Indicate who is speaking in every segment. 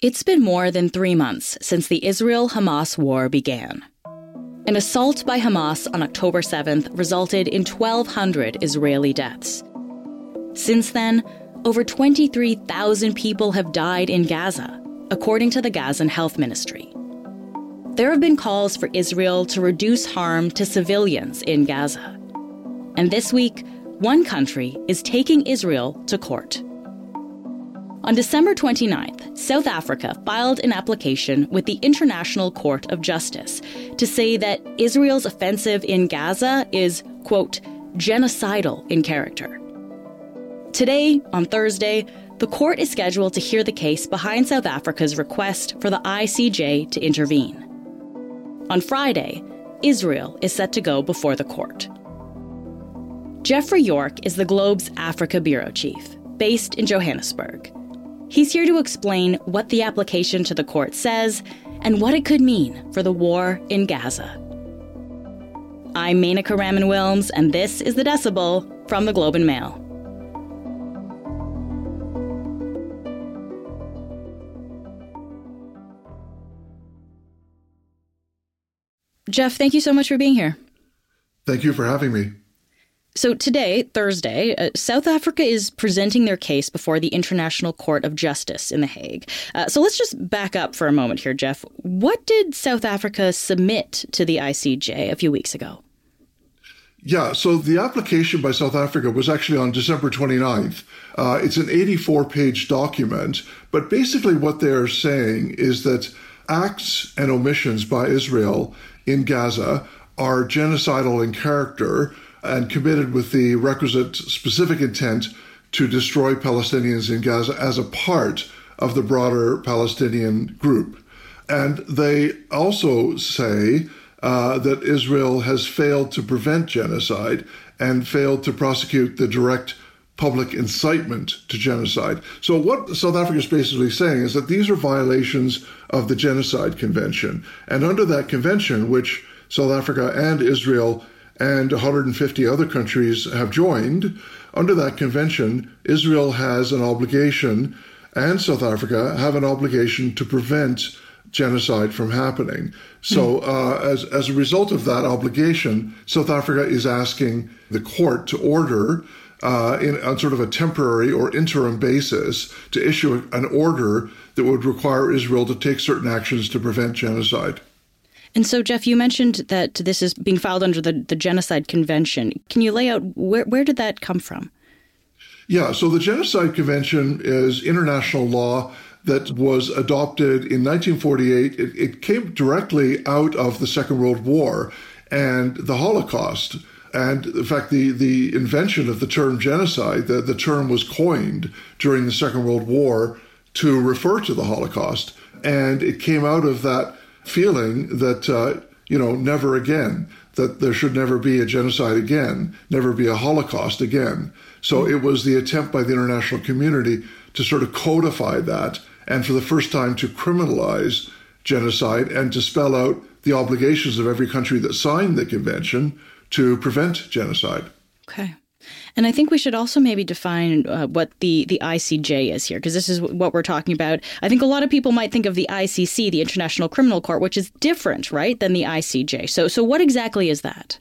Speaker 1: It's been more than three months since the Israel Hamas war began. An assault by Hamas on October 7th resulted in 1,200 Israeli deaths. Since then, over 23,000 people have died in Gaza, according to the Gazan Health Ministry. There have been calls for Israel to reduce harm to civilians in Gaza. And this week, one country is taking Israel to court. On December 29th, South Africa filed an application with the International Court of Justice to say that Israel's offensive in Gaza is, quote, genocidal in character. Today, on Thursday, the court is scheduled to hear the case behind South Africa's request for the ICJ to intervene. On Friday, Israel is set to go before the court. Geoffrey York is the Globe's Africa bureau chief, based in Johannesburg. He's here to explain what the application to the court says and what it could mean for the war in Gaza. I'm Menaka Raman Wilms, and this is The Decibel from the Globe and Mail. Jeff, thank you so much for being here.
Speaker 2: Thank you for having me.
Speaker 1: So today, Thursday, uh, South Africa is presenting their case before the International Court of Justice in The Hague. Uh, so let's just back up for a moment here, Jeff. What did South Africa submit to the ICJ a few weeks ago?
Speaker 2: Yeah, so the application by South Africa was actually on December 29th. Uh, it's an 84 page document, but basically what they're saying is that acts and omissions by Israel in Gaza are genocidal in character and committed with the requisite specific intent to destroy Palestinians in Gaza as a part of the broader Palestinian group. And they also say uh, that Israel has failed to prevent genocide and failed to prosecute the direct public incitement to genocide. So, what South Africa is basically saying is that these are violations of the Genocide Convention. And under that convention, which South Africa and Israel and 150 other countries have joined. Under that convention, Israel has an obligation, and South Africa have an obligation to prevent genocide from happening. So, hmm. uh, as, as a result of that obligation, South Africa is asking the court to order, uh, in, on sort of a temporary or interim basis, to issue an order that would require Israel to take certain actions to prevent genocide.
Speaker 1: And so, Jeff, you mentioned that this is being filed under the, the Genocide Convention. Can you lay out where, where did that come from?
Speaker 2: Yeah, so the Genocide Convention is international law that was adopted in 1948. It, it came directly out of the Second World War and the Holocaust. And in fact, the, the invention of the term genocide, the, the term was coined during the Second World War to refer to the Holocaust. And it came out of that feeling that, uh, you know, never again, that there should never be a genocide again, never be a Holocaust again. So it was the attempt by the international community to sort of codify that and for the first time to criminalize genocide and to spell out the obligations of every country that signed the convention to prevent genocide.
Speaker 1: Okay. And I think we should also maybe define uh, what the, the ICJ is here, because this is what we're talking about. I think a lot of people might think of the ICC, the International Criminal Court, which is different, right, than the ICJ. So, so what exactly is that?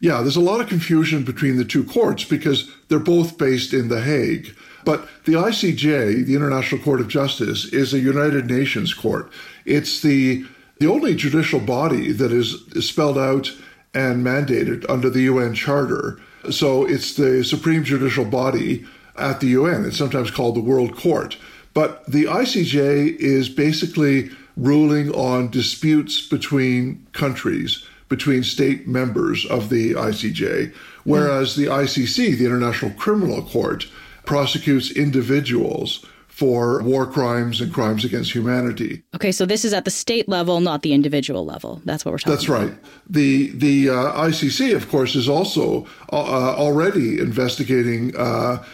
Speaker 2: Yeah, there's a lot of confusion between the two courts because they're both based in The Hague. But the ICJ, the International Court of Justice, is a United Nations court. It's the the only judicial body that is, is spelled out and mandated under the UN Charter. So it's the supreme judicial body at the UN. It's sometimes called the World Court. But the ICJ is basically ruling on disputes between countries, between state members of the ICJ, whereas the ICC, the International Criminal Court, prosecutes individuals for war crimes and crimes against humanity.
Speaker 1: Okay, so this is at the state level, not the individual level. That's what we're talking about.
Speaker 2: That's
Speaker 1: about.
Speaker 2: right. The the uh, ICC, of course, is also uh, already investigating uh,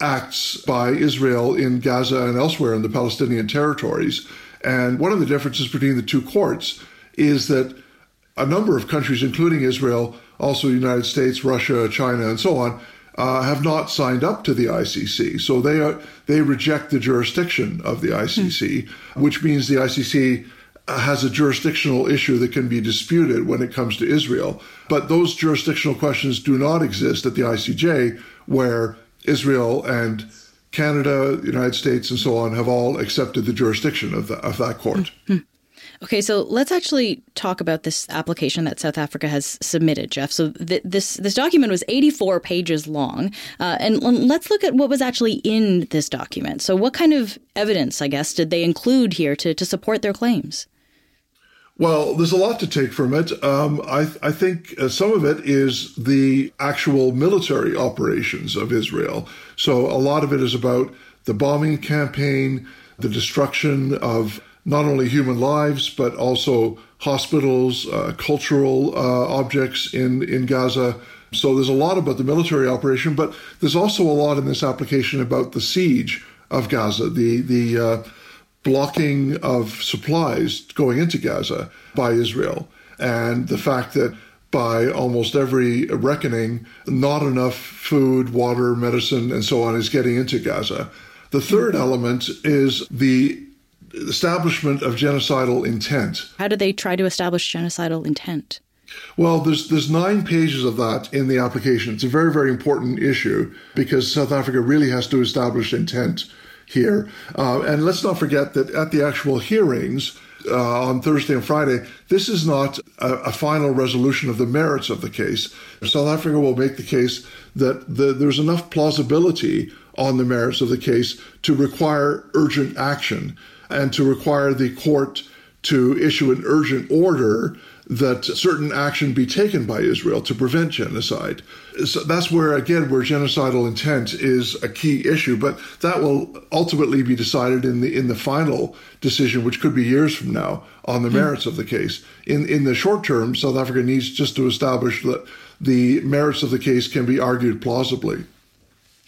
Speaker 2: acts by Israel in Gaza and elsewhere in the Palestinian territories. And one of the differences between the two courts is that a number of countries, including Israel, also the United States, Russia, China, and so on, uh, have not signed up to the ICC. So they are, they reject the jurisdiction of the ICC, mm. which means the ICC has a jurisdictional issue that can be disputed when it comes to Israel. But those jurisdictional questions do not exist at the ICJ, where Israel and Canada, the United States, and so on have all accepted the jurisdiction of, the, of that court. Mm-hmm.
Speaker 1: Okay, so let's actually talk about this application that South Africa has submitted, Jeff. So th- this this document was 84 pages long, uh, and let's look at what was actually in this document. So, what kind of evidence, I guess, did they include here to to support their claims?
Speaker 2: Well, there's a lot to take from it. Um, I, I, think uh, some of it is the actual military operations of Israel. So a lot of it is about the bombing campaign, the destruction of not only human lives, but also hospitals, uh, cultural uh, objects in, in Gaza. So there's a lot about the military operation, but there's also a lot in this application about the siege of Gaza, the, the, uh, blocking of supplies going into Gaza by Israel, and the fact that by almost every reckoning, not enough food, water, medicine, and so on is getting into Gaza. The third element is the establishment of genocidal intent.
Speaker 1: How do they try to establish genocidal intent?
Speaker 2: Well, there's there's nine pages of that in the application. It's a very very important issue because South Africa really has to establish intent here. Uh, and let's not forget that at the actual hearings, uh, on Thursday and Friday, this is not a, a, final resolution of the merits of the case. South Africa will make the case that the, there's enough plausibility on the merits of the case to require urgent action and to require the court to issue an urgent order that certain action be taken by Israel to prevent genocide. So that's where, again, where genocidal intent is a key issue, but that will ultimately be decided in the in the final decision, which could be years from now, on the mm merits of the case. In in the short term, South Africa needs just to establish that the merits of the case can be argued plausibly.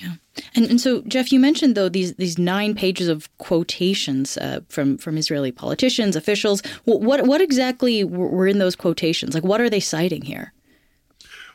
Speaker 1: Yeah, and and so Jeff, you mentioned though these these nine pages of quotations uh, from from Israeli politicians, officials. What what exactly were in those quotations? Like, what are they citing here?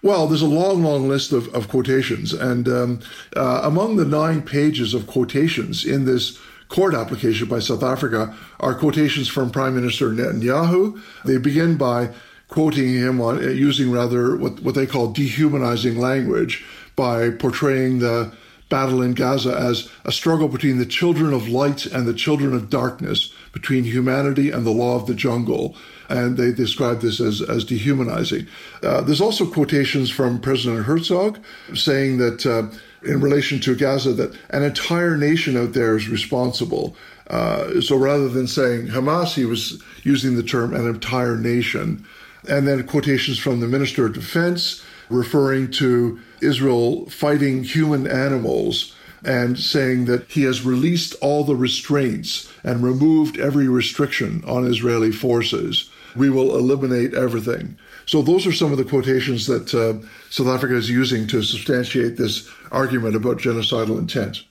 Speaker 2: Well, there's a long, long list of, of quotations, and um, uh, among the nine pages of quotations in this court application by South Africa are quotations from Prime Minister Netanyahu. They begin by quoting him on uh, using rather what, what they call dehumanizing language by portraying the battle in Gaza as a struggle between the children of light and the children of darkness, between humanity and the law of the jungle. And they describe this as, as dehumanizing. Uh, there's also quotations from President Herzog saying that uh, in relation to Gaza, that an entire nation out there is responsible. Uh, so rather than saying Hamas, he was using the term an entire nation. And then quotations from the Minister of Defense referring to Israel fighting human animals and saying that he has released all the restraints and removed every restriction on Israeli forces. We will eliminate everything. So, those are some of the quotations that uh, South Africa is using to substantiate this argument about genocidal intent.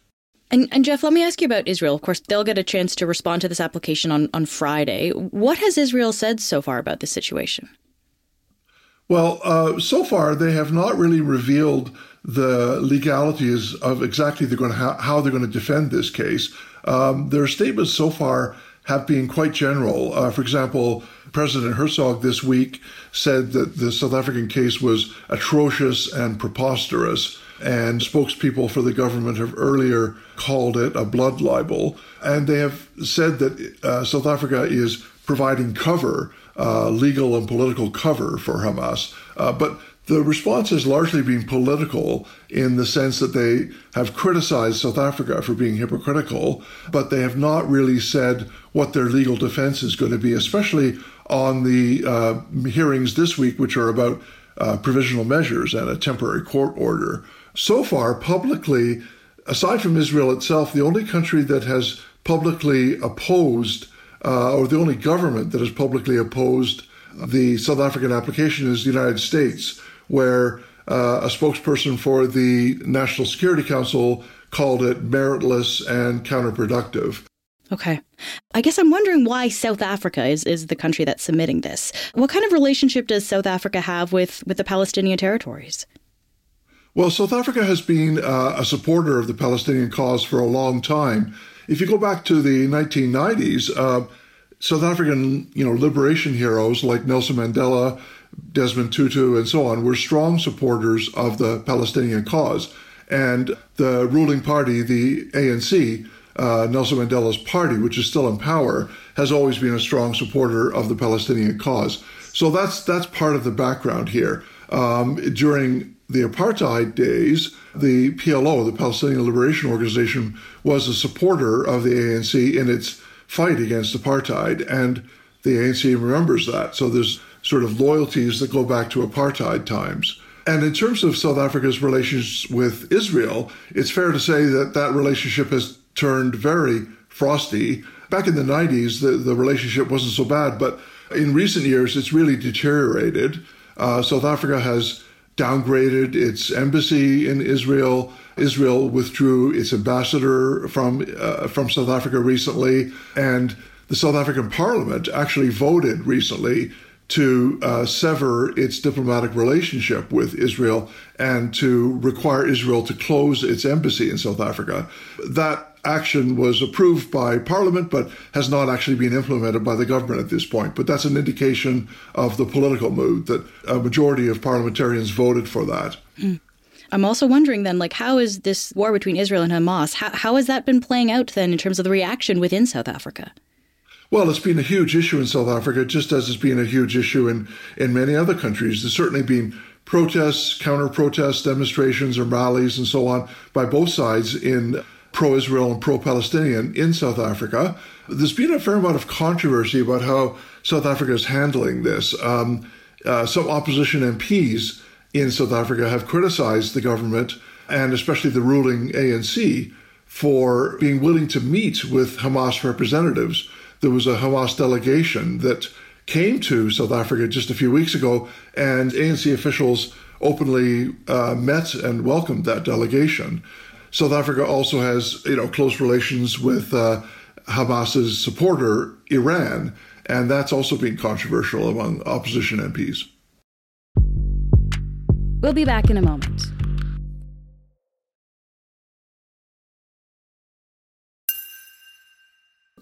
Speaker 1: And, and, Jeff, let me ask you about Israel. Of course, they'll get a chance to respond to this application on, on Friday. What has Israel said so far about this situation?
Speaker 2: Well, uh, so far they have not really revealed the legalities of exactly they're going to ha- how they're going to defend this case. Um, their statements so far have been quite general. Uh, for example, President Herzog this week said that the South African case was atrocious and preposterous, and spokespeople for the government have earlier called it a blood libel. And they have said that uh, South Africa is providing cover uh, legal and political cover for Hamas. Uh, but the response has largely been political in the sense that they have criticized South Africa for being hypocritical, but they have not really said what their legal defense is going to be, especially on the uh, hearings this week, which are about uh, provisional measures and a temporary court order. So far, publicly, aside from Israel itself, the only country that has publicly opposed uh, or the only government that has publicly opposed the South African application is the United States, where uh, a spokesperson for the National Security Council called it meritless and counterproductive.
Speaker 1: Okay. I guess I'm wondering why South Africa is, is the country that's submitting this. What kind of relationship does South Africa have with, with the Palestinian territories?
Speaker 2: Well, South Africa has been uh, a supporter of the Palestinian cause for a long time. If you go back to the 1990s, uh, South African, you know, liberation heroes like Nelson Mandela, Desmond Tutu, and so on were strong supporters of the Palestinian cause. And the ruling party, the ANC, uh, Nelson Mandela's party, which is still in power, has always been a strong supporter of the Palestinian cause. So that's that's part of the background here. Um, during the apartheid days, the PLO, the Palestinian Liberation Organization, was a supporter of the ANC in its fight against apartheid, and the ANC remembers that. So there's sort of loyalties that go back to apartheid times. And in terms of South Africa's relations with Israel, it's fair to say that that relationship has turned very frosty. Back in the 90s, the, the relationship wasn't so bad, but in recent years, it's really deteriorated. Uh, South Africa has downgraded its embassy in Israel. Israel withdrew its ambassador from uh, from South Africa recently, and the South African Parliament actually voted recently to uh, sever its diplomatic relationship with Israel and to require Israel to close its embassy in South Africa. That action was approved by Parliament, but has not actually been implemented by the government at this point. But that's an indication of the political mood that a majority of parliamentarians voted for that.
Speaker 1: Mm. I'm also wondering then, like, how is this war between Israel and Hamas? How, how has that been playing out then in terms of the reaction within South Africa?
Speaker 2: Well, it's been a huge issue in South Africa, just as it's been a huge issue in, in many other countries. There's certainly been protests, counter protests, demonstrations, or rallies, and so on by both sides in pro Israel and pro Palestinian in South Africa. There's been a fair amount of controversy about how South Africa is handling this. Um, uh, some opposition MPs in South Africa have criticized the government and especially the ruling ANC for being willing to meet with Hamas representatives there was a Hamas delegation that came to South Africa just a few weeks ago, and ANC officials openly uh, met and welcomed that delegation. South Africa also has, you know, close relations with uh, Hamas's supporter, Iran, and that's also been controversial among opposition MPs.
Speaker 1: We'll be back in a moment.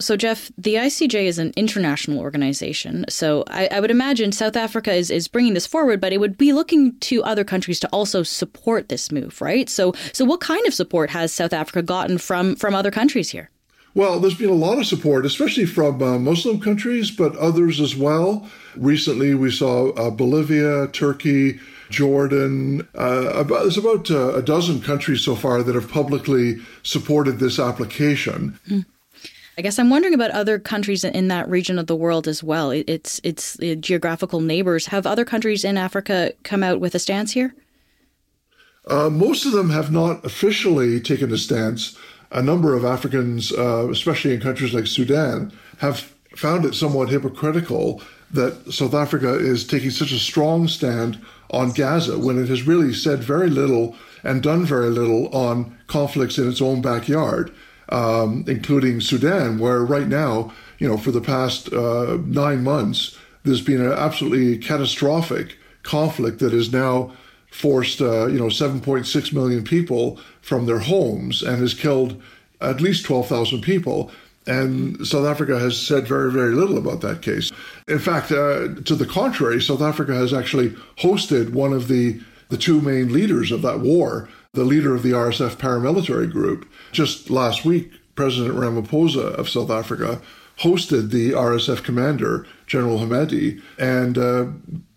Speaker 1: So, Jeff, the ICJ is an international organization. So, I, I, would imagine South Africa is, is bringing this forward, but it would be looking to other countries to also support this move, right? So, so what kind of support has South Africa gotten from, from other countries here?
Speaker 2: Well, there's been a lot of support, especially from uh, Muslim countries, but others as well. Recently, we saw uh, Bolivia, Turkey, Jordan. Uh, about, there's about uh, a dozen countries so far that have publicly supported this application. Mm.
Speaker 1: I guess I'm wondering about other countries in that region of the world as well. It's it's geographical neighbors. Have other countries in Africa come out with a stance here?
Speaker 2: Uh, most of them have not officially taken a stance. A number of Africans, uh, especially in countries like Sudan, have found it somewhat hypocritical that South Africa is taking such a strong stand on Gaza when it has really said very little and done very little on conflicts in its own backyard um, including Sudan, where right now, you know, for the past uh, nine months, there's been an absolutely catastrophic conflict that has now forced, uh, you know, 7.6 million people from their homes and has killed at least 12,000 people. And South Africa has said very, very little about that case. In fact, uh, to the contrary, South Africa has actually hosted one of the, the two main leaders of that war, the leader of the RSF paramilitary group. Just last week, President Ramaphosa of South Africa hosted the RSF commander, General Hemedti, and uh,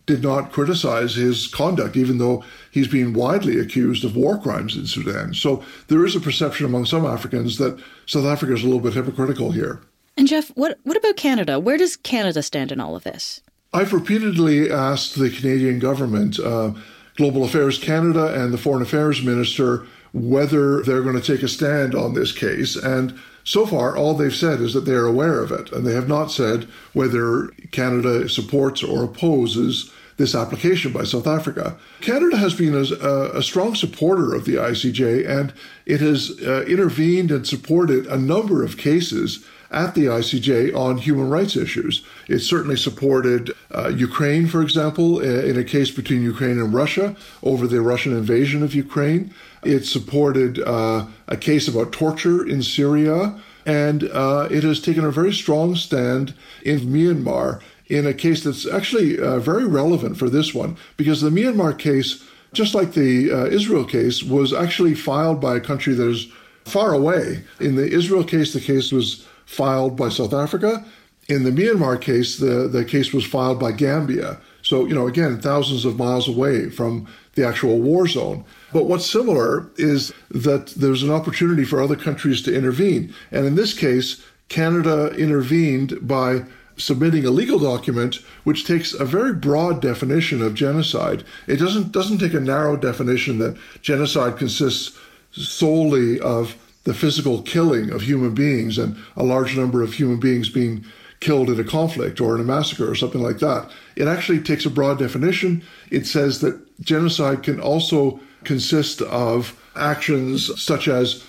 Speaker 2: did not criticize his conduct, even though he's being widely accused of war crimes in Sudan. So there is a perception among some Africans that South Africa is a little bit hypocritical here.
Speaker 1: And Jeff, what what about Canada? Where does Canada stand in all of this?
Speaker 2: I've repeatedly asked the Canadian government. Uh, Global Affairs Canada and the Foreign Affairs Minister whether they're going to take a stand on this case. And so far, all they've said is that they are aware of it. And they have not said whether Canada supports or opposes this application by South Africa. Canada has been a, a strong supporter of the ICJ, and it has uh, intervened and supported a number of cases at the ICJ on human rights issues. It certainly supported uh, Ukraine, for example, in a case between Ukraine and Russia over the Russian invasion of Ukraine. It supported uh, a case about torture in Syria. And uh, it has taken a very strong stand in Myanmar in a case that's actually uh, very relevant for this one because the Myanmar case, just like the uh, Israel case, was actually filed by a country that is far away. In the Israel case, the case was filed by South Africa. In the Myanmar case, the, the case was filed by Gambia. So, you know, again, thousands of miles away from the actual war zone. But what's similar is that there's an opportunity for other countries to intervene. And in this case, Canada intervened by submitting a legal document which takes a very broad definition of genocide. It doesn't doesn't take a narrow definition that genocide consists solely of the physical killing of human beings and a large number of human beings being killed in a conflict or in a massacre or something like that. It actually takes a broad definition. It says that genocide can also consist of actions such as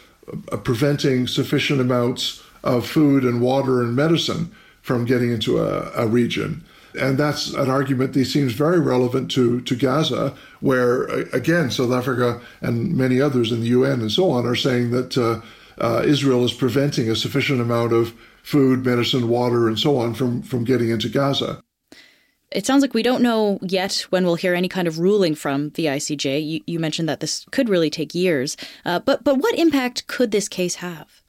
Speaker 2: uh, preventing sufficient amounts of food and water and medicine from getting into a, a region. And that's an argument that seems very relevant to, to Gaza, where, again, South Africa and many others in the UN and so on are saying that uh, uh, Israel is preventing a sufficient amount of food, medicine, water, and so on from, from getting into Gaza.
Speaker 1: It sounds like we don't know yet when we'll hear any kind of ruling from the ICJ. You, you mentioned that this could really take years. Uh, but, but what impact could this case have?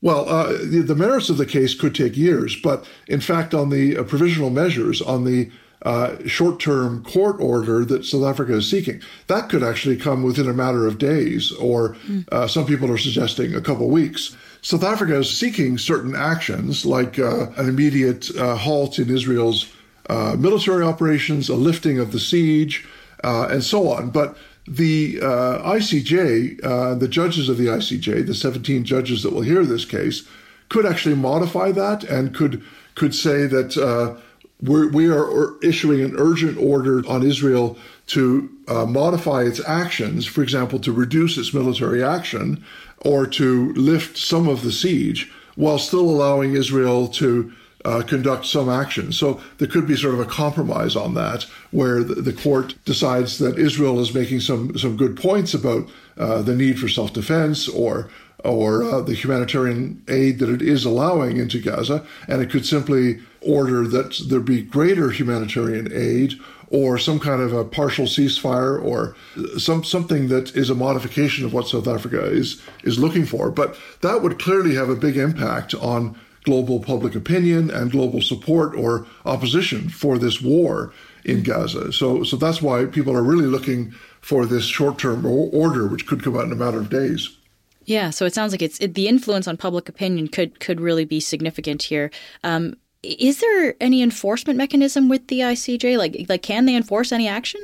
Speaker 2: Well, uh, the, the, merits of the case could take years, but in fact, on the uh, provisional measures, on the uh, short term court order that South Africa is seeking, that could actually come within a matter of days, or mm. some people are suggesting a couple weeks. South Africa is seeking certain actions like uh, an immediate uh, halt in Israel's military operations, a lifting of the siege, and so on. But the uh, ICJ, uh, the judges of the ICJ, the 17 judges that will hear this case, could actually modify that and could could say that uh, we're, we are issuing an urgent order on Israel to uh, modify its actions, for example, to reduce its military action or to lift some of the siege, while still allowing Israel to uh, conduct some action. So there could be sort of a compromise on that, where the, the court decides that Israel is making some some good points about uh, the need for self defense or or uh, the humanitarian aid that it is allowing into Gaza, and it could simply order that there be greater humanitarian aid or some kind of a partial ceasefire or some something that is a modification of what South Africa is is looking for. But that would clearly have a big impact on global public opinion and global support or opposition for this war in Gaza. So, so that's why people are really looking for this short-term order, which could come out in a matter of days.
Speaker 1: Yeah, so it sounds like it's it, the influence on public opinion could could really be significant here. Um, is there any enforcement mechanism with the ICJ? Like, like can they enforce any action?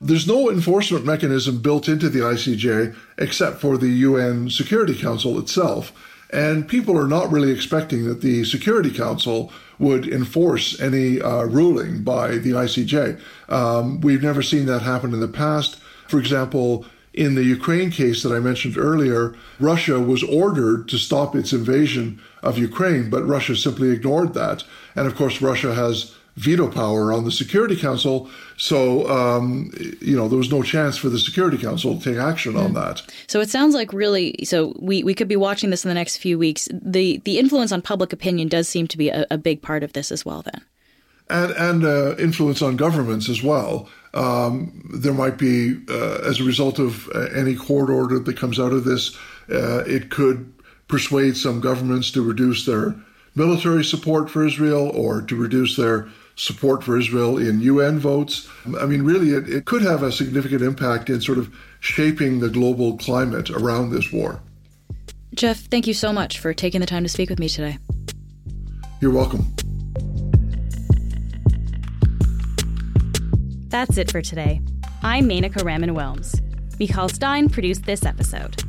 Speaker 2: There's no enforcement mechanism built into the ICJ except for the UN Security Council itself. And people are not really expecting that the Security Council would enforce any uh, ruling by the ICJ. Um, we've never seen that happen in the past. For example, in the Ukraine case that I mentioned earlier, Russia was ordered to stop its invasion of Ukraine, but Russia simply ignored that. And of course, Russia has veto power on the Security Council. So, um, you know, there was no chance for the Security Council to take action on hmm. that.
Speaker 1: So it sounds like really, so we, we could be watching this in the next few weeks. The, the influence on public opinion does seem to be a, a big part of this as well, then.
Speaker 2: And, and uh, influence on governments as well. Um, there might be, uh, as a result of uh, any court order that comes out of this, uh, it could persuade some governments to reduce their military support for Israel or to reduce their support for Israel in UN votes. I mean, really, it, it could have a significant impact in sort of shaping the global climate around this war.
Speaker 1: Jeff, thank you so much for taking the time to speak with me today.
Speaker 2: You're welcome.
Speaker 3: That's it for today. I'm Menaka Raman Wilms. Michal Stein produced this episode.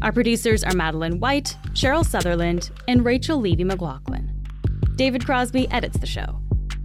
Speaker 3: Our producers are Madeline White, Cheryl Sutherland, and Rachel Levy McLaughlin. David Crosby edits the show.